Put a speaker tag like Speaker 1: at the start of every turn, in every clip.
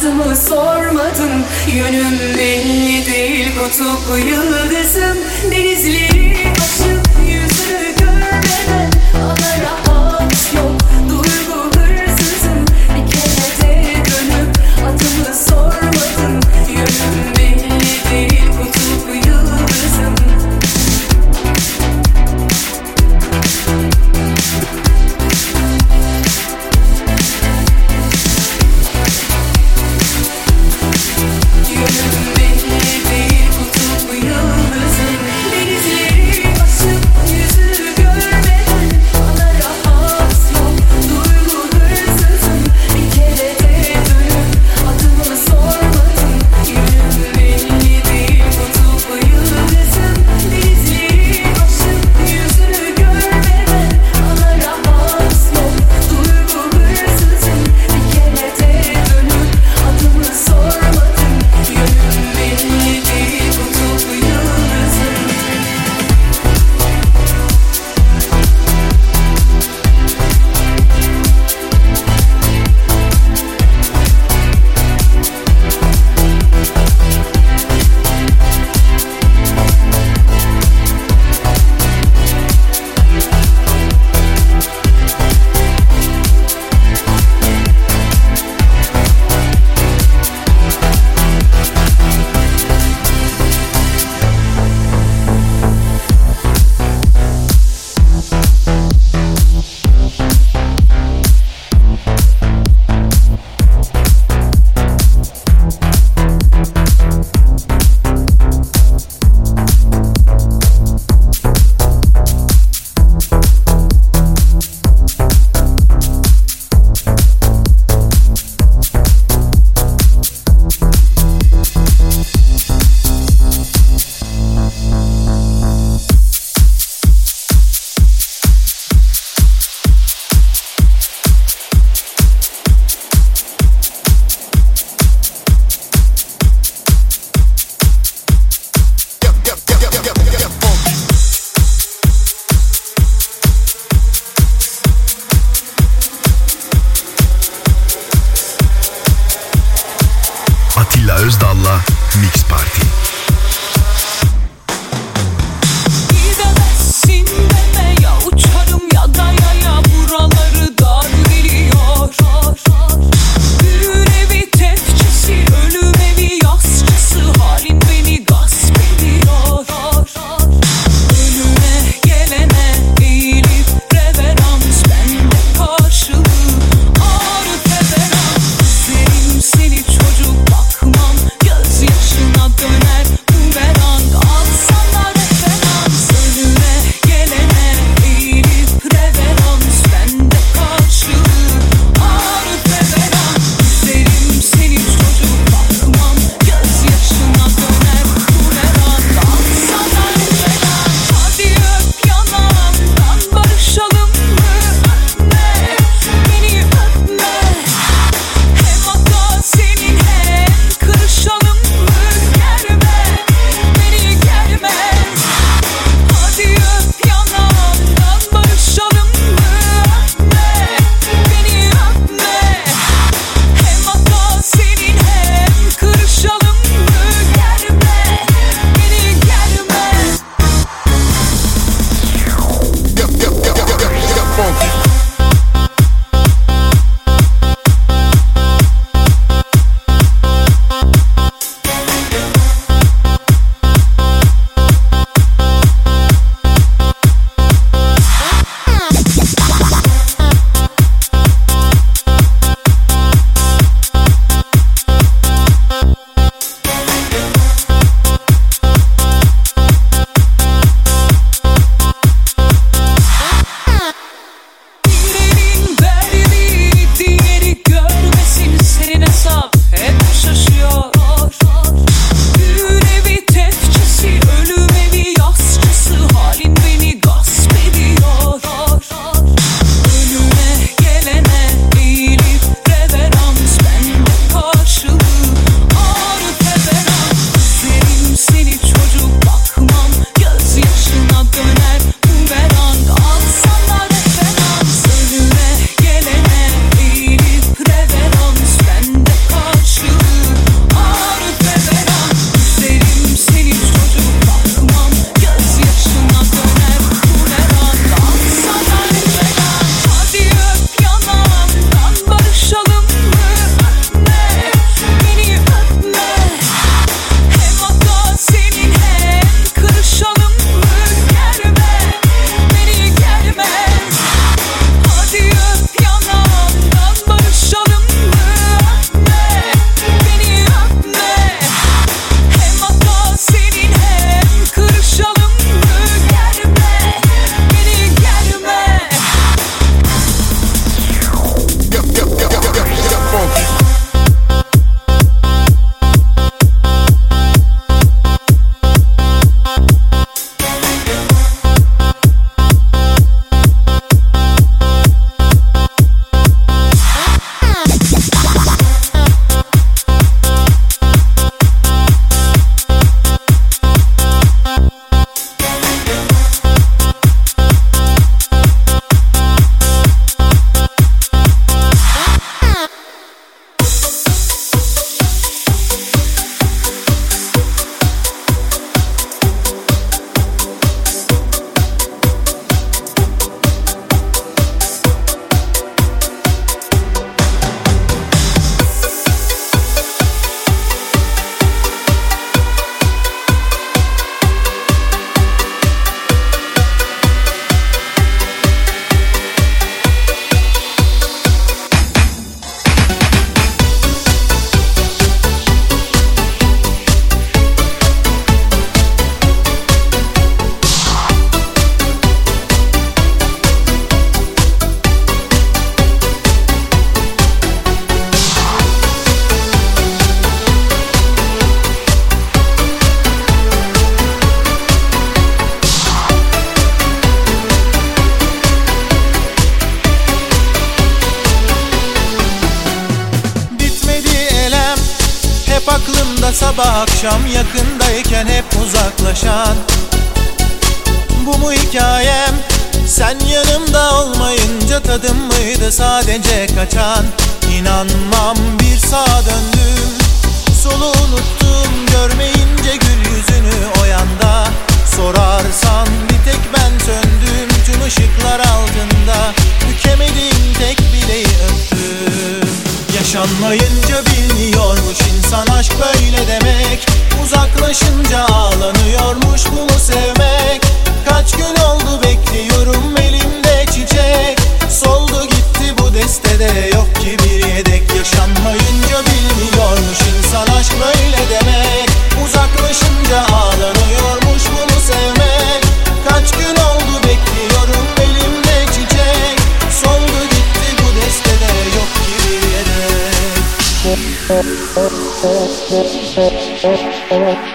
Speaker 1: adımı sormadın Yönüm belli değil. Kutuplu yıldızım Denizleri aşıp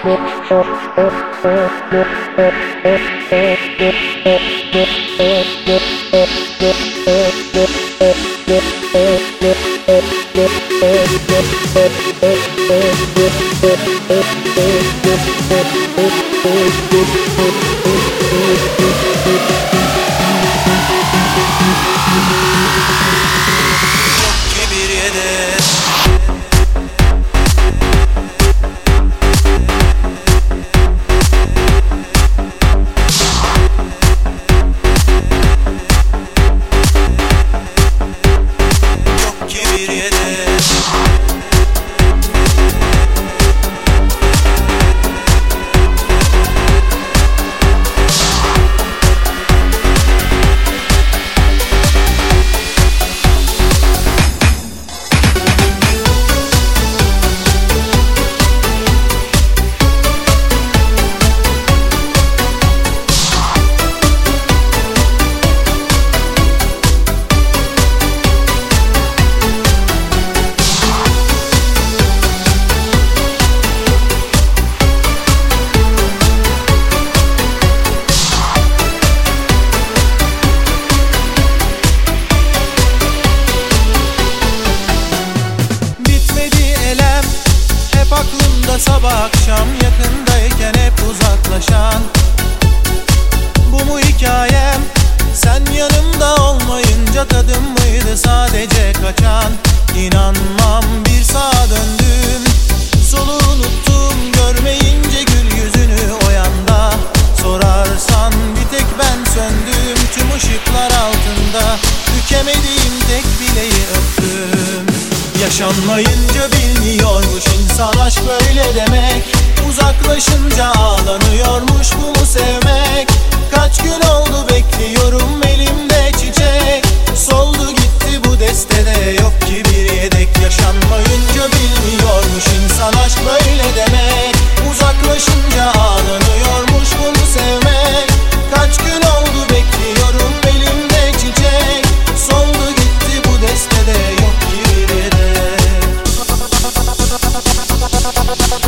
Speaker 1: yok
Speaker 2: Yakındayken hep uzaklaşan Bu mu hikayem? Sen yanımda olmayınca tadım mıydı sadece kaçan? İnanmam bir sağa döndüm. Solu unuttum görmeyince gül yüzünü o yanda. Sorarsan bir tek ben söndüm tüm ışıklar altında. Bükemediğim tek bileği öptüm. Yaşanmayınca bilmiyormuş insan aşk böyle demek Uzaklaşınca ağlanıyormuş bu mu sevmek? Kaç gün oldu bekliyorum elimde çiçek. Soldu gitti bu destede yok ki bir yedek. Yaşanmayınca bilmiyormuş insan aşk böyle demek. Uzaklaşınca ağlanıyormuş bu mu sevmek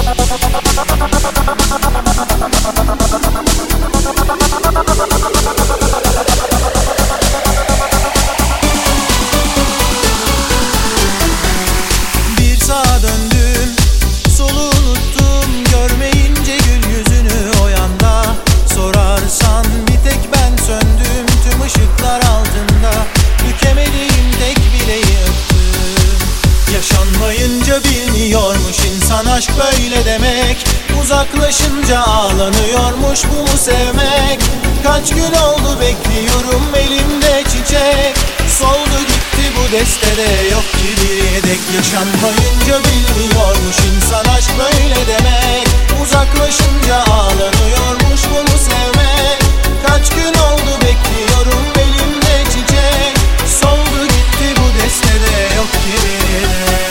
Speaker 2: ハハハハ aşk böyle demek. Uzaklaşınca ağlanıyormuş bu mu sevmek. Kaç gün oldu bekliyorum elimde çiçek. Soldu gitti bu destede yok ki bir yedek. Yaşanmayınca bilmiyormuş insan aşk böyle demek. Uzaklaşınca ağlanıyormuş bu mu sevmek. Kaç gün oldu bekliyorum elimde çiçek. Soldu gitti bu destede yok ki bir yedek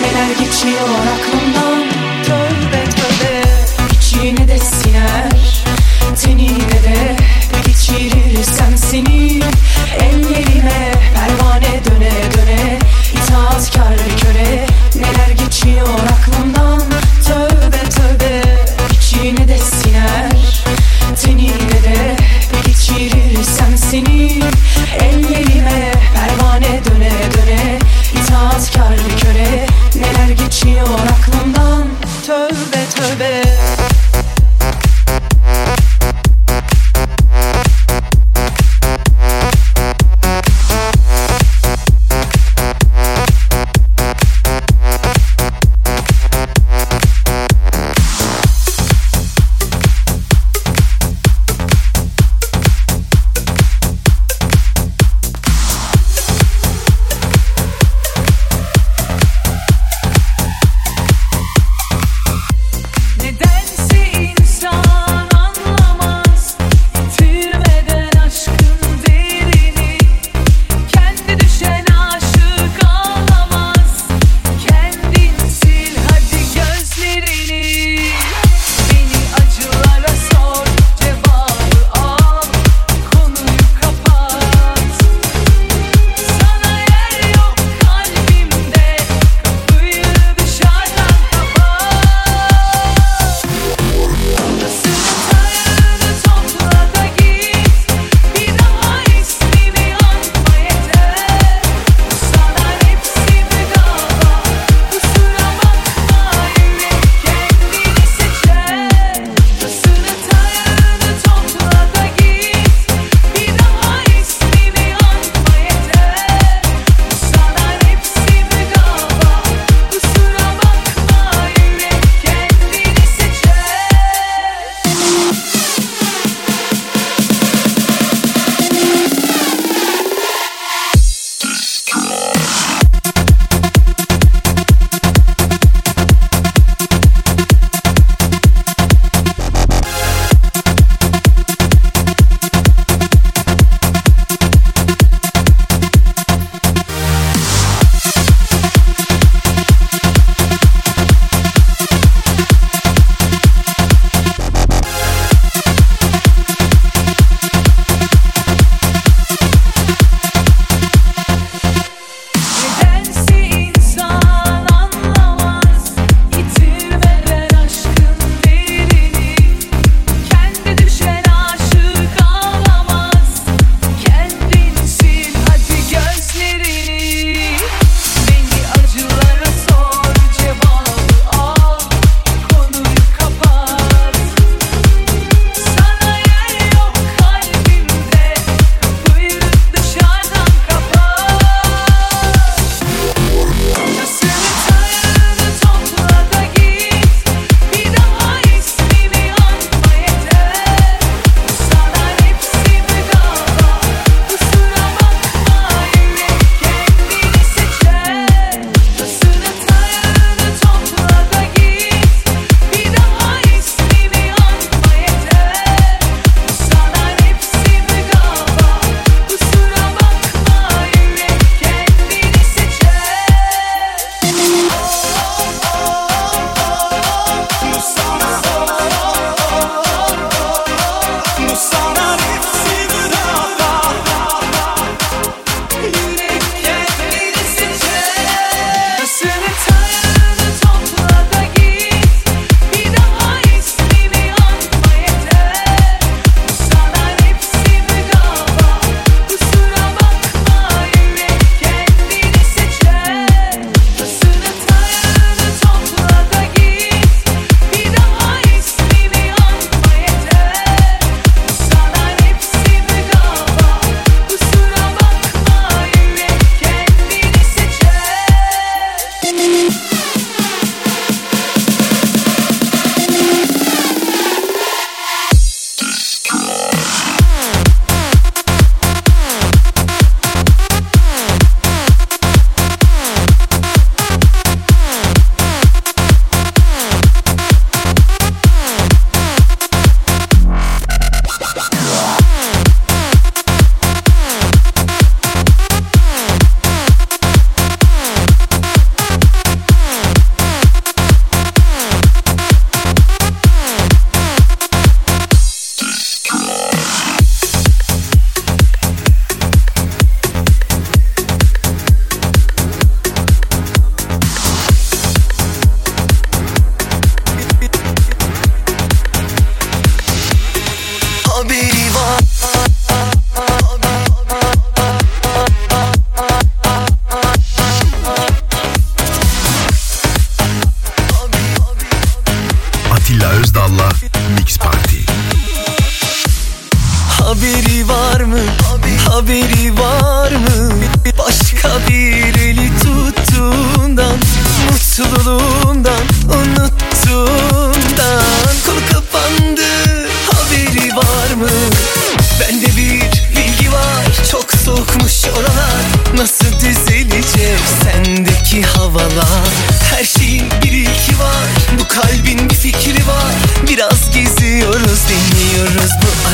Speaker 3: Neler geçiyor aklımdan? Tövbe tövbe. İçine de siner. Tenine de Geçirirsem seni. Ellerime pervane döne döne İtaatkar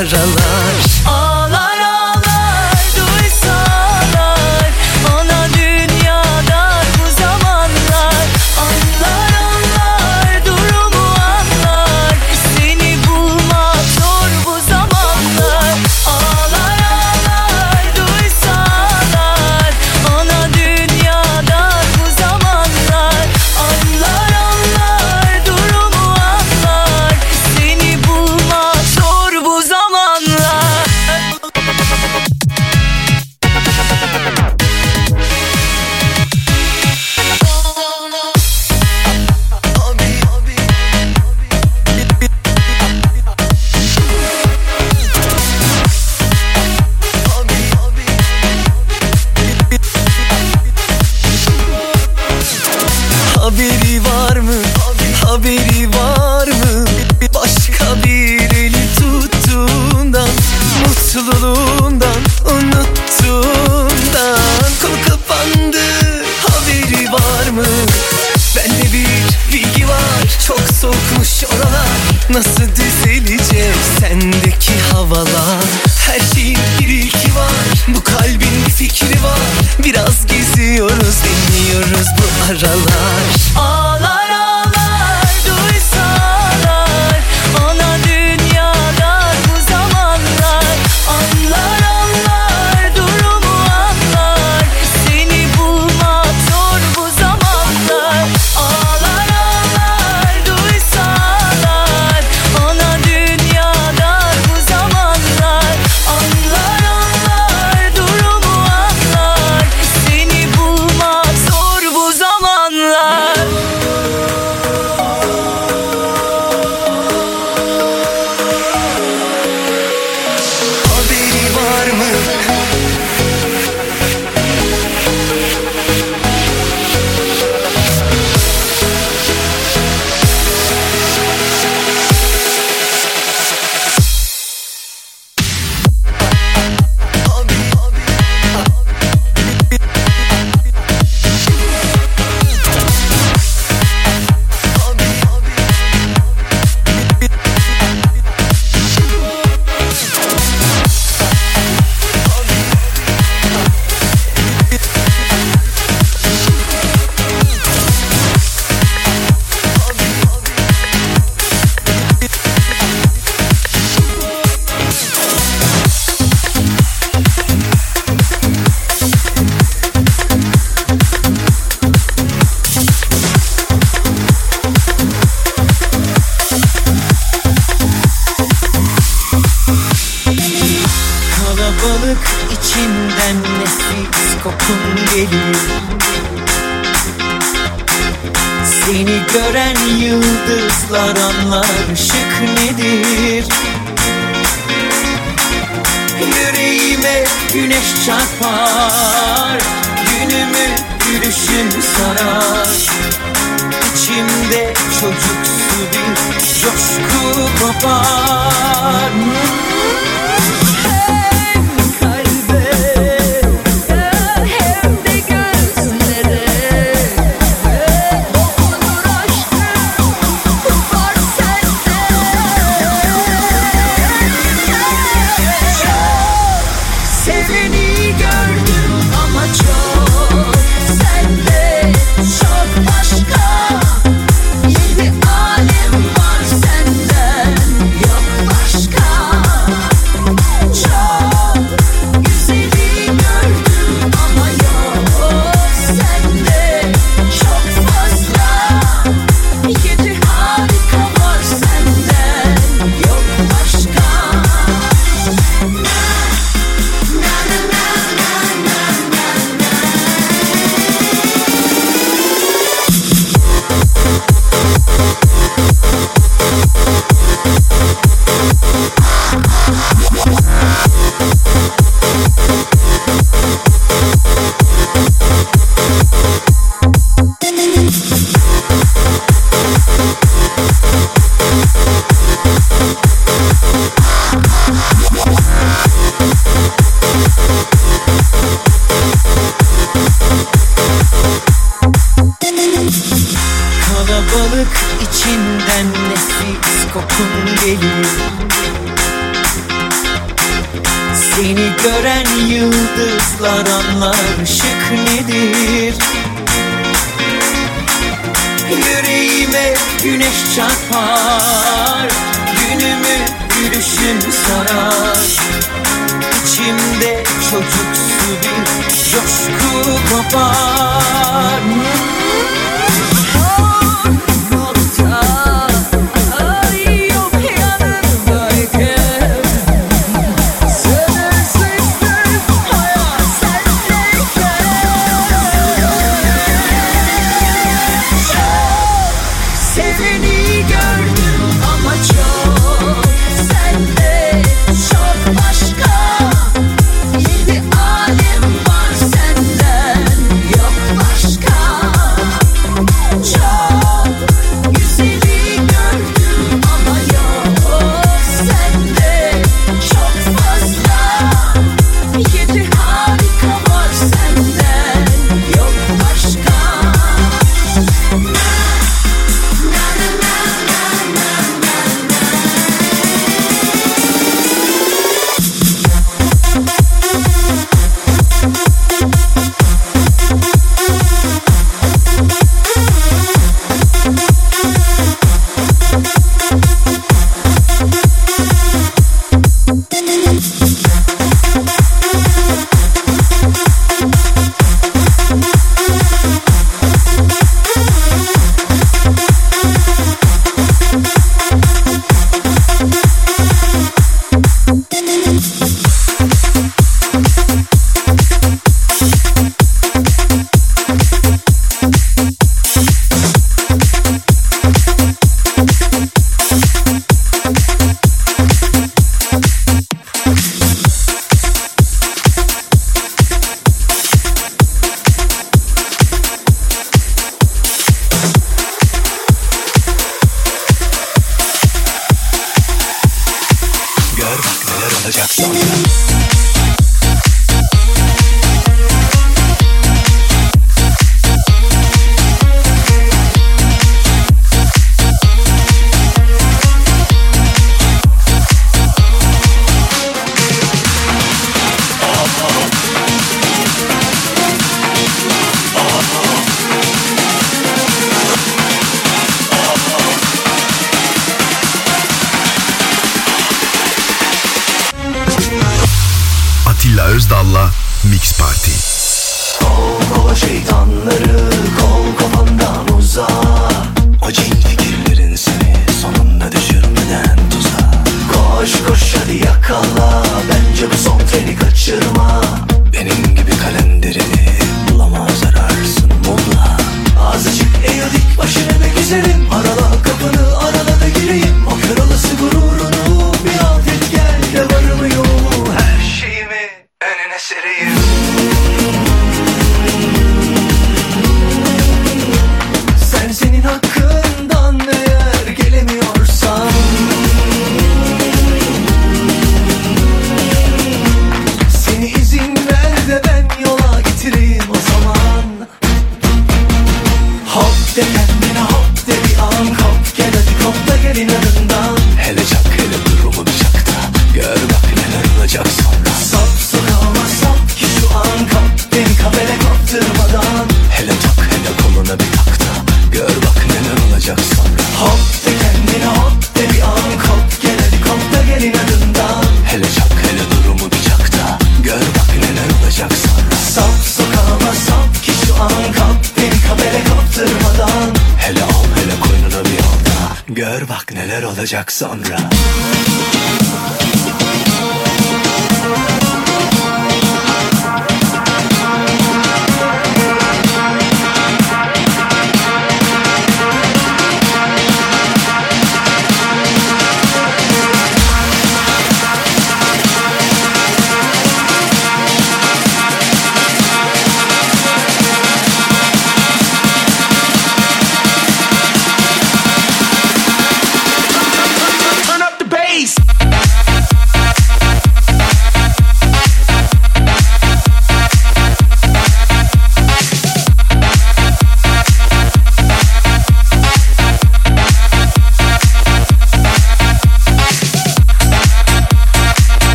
Speaker 1: пожелал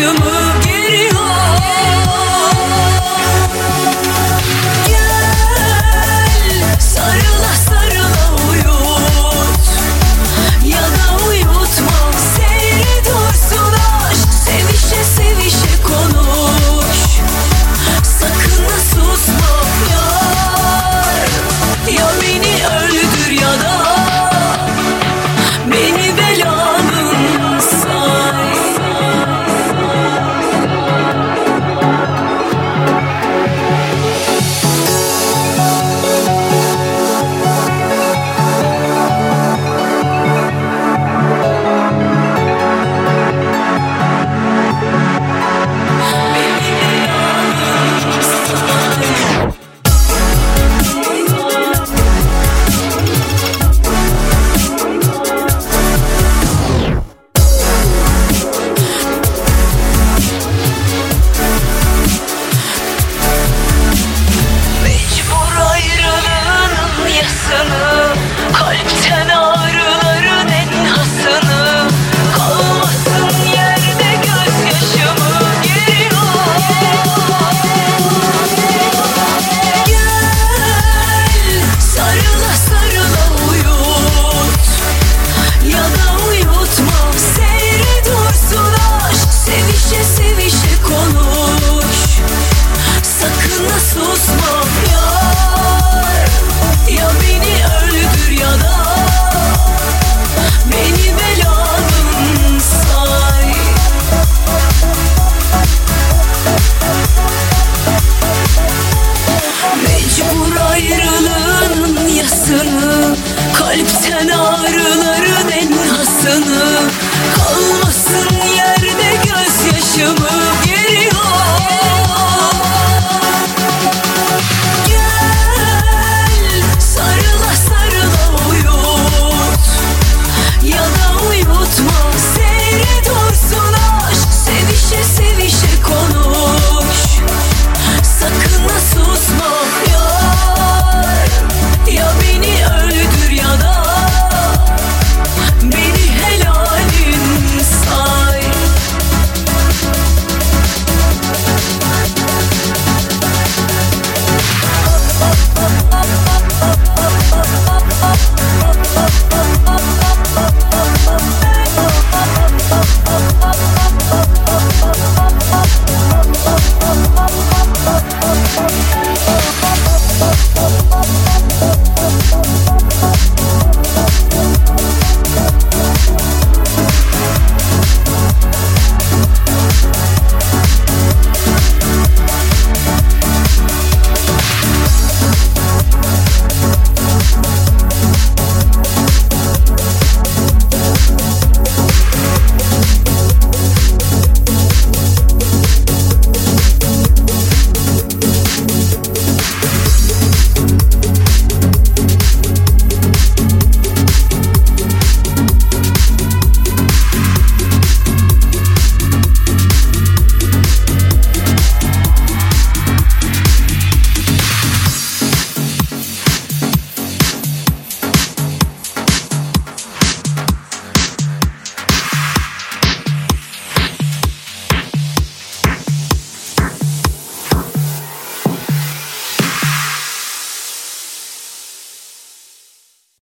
Speaker 1: to move.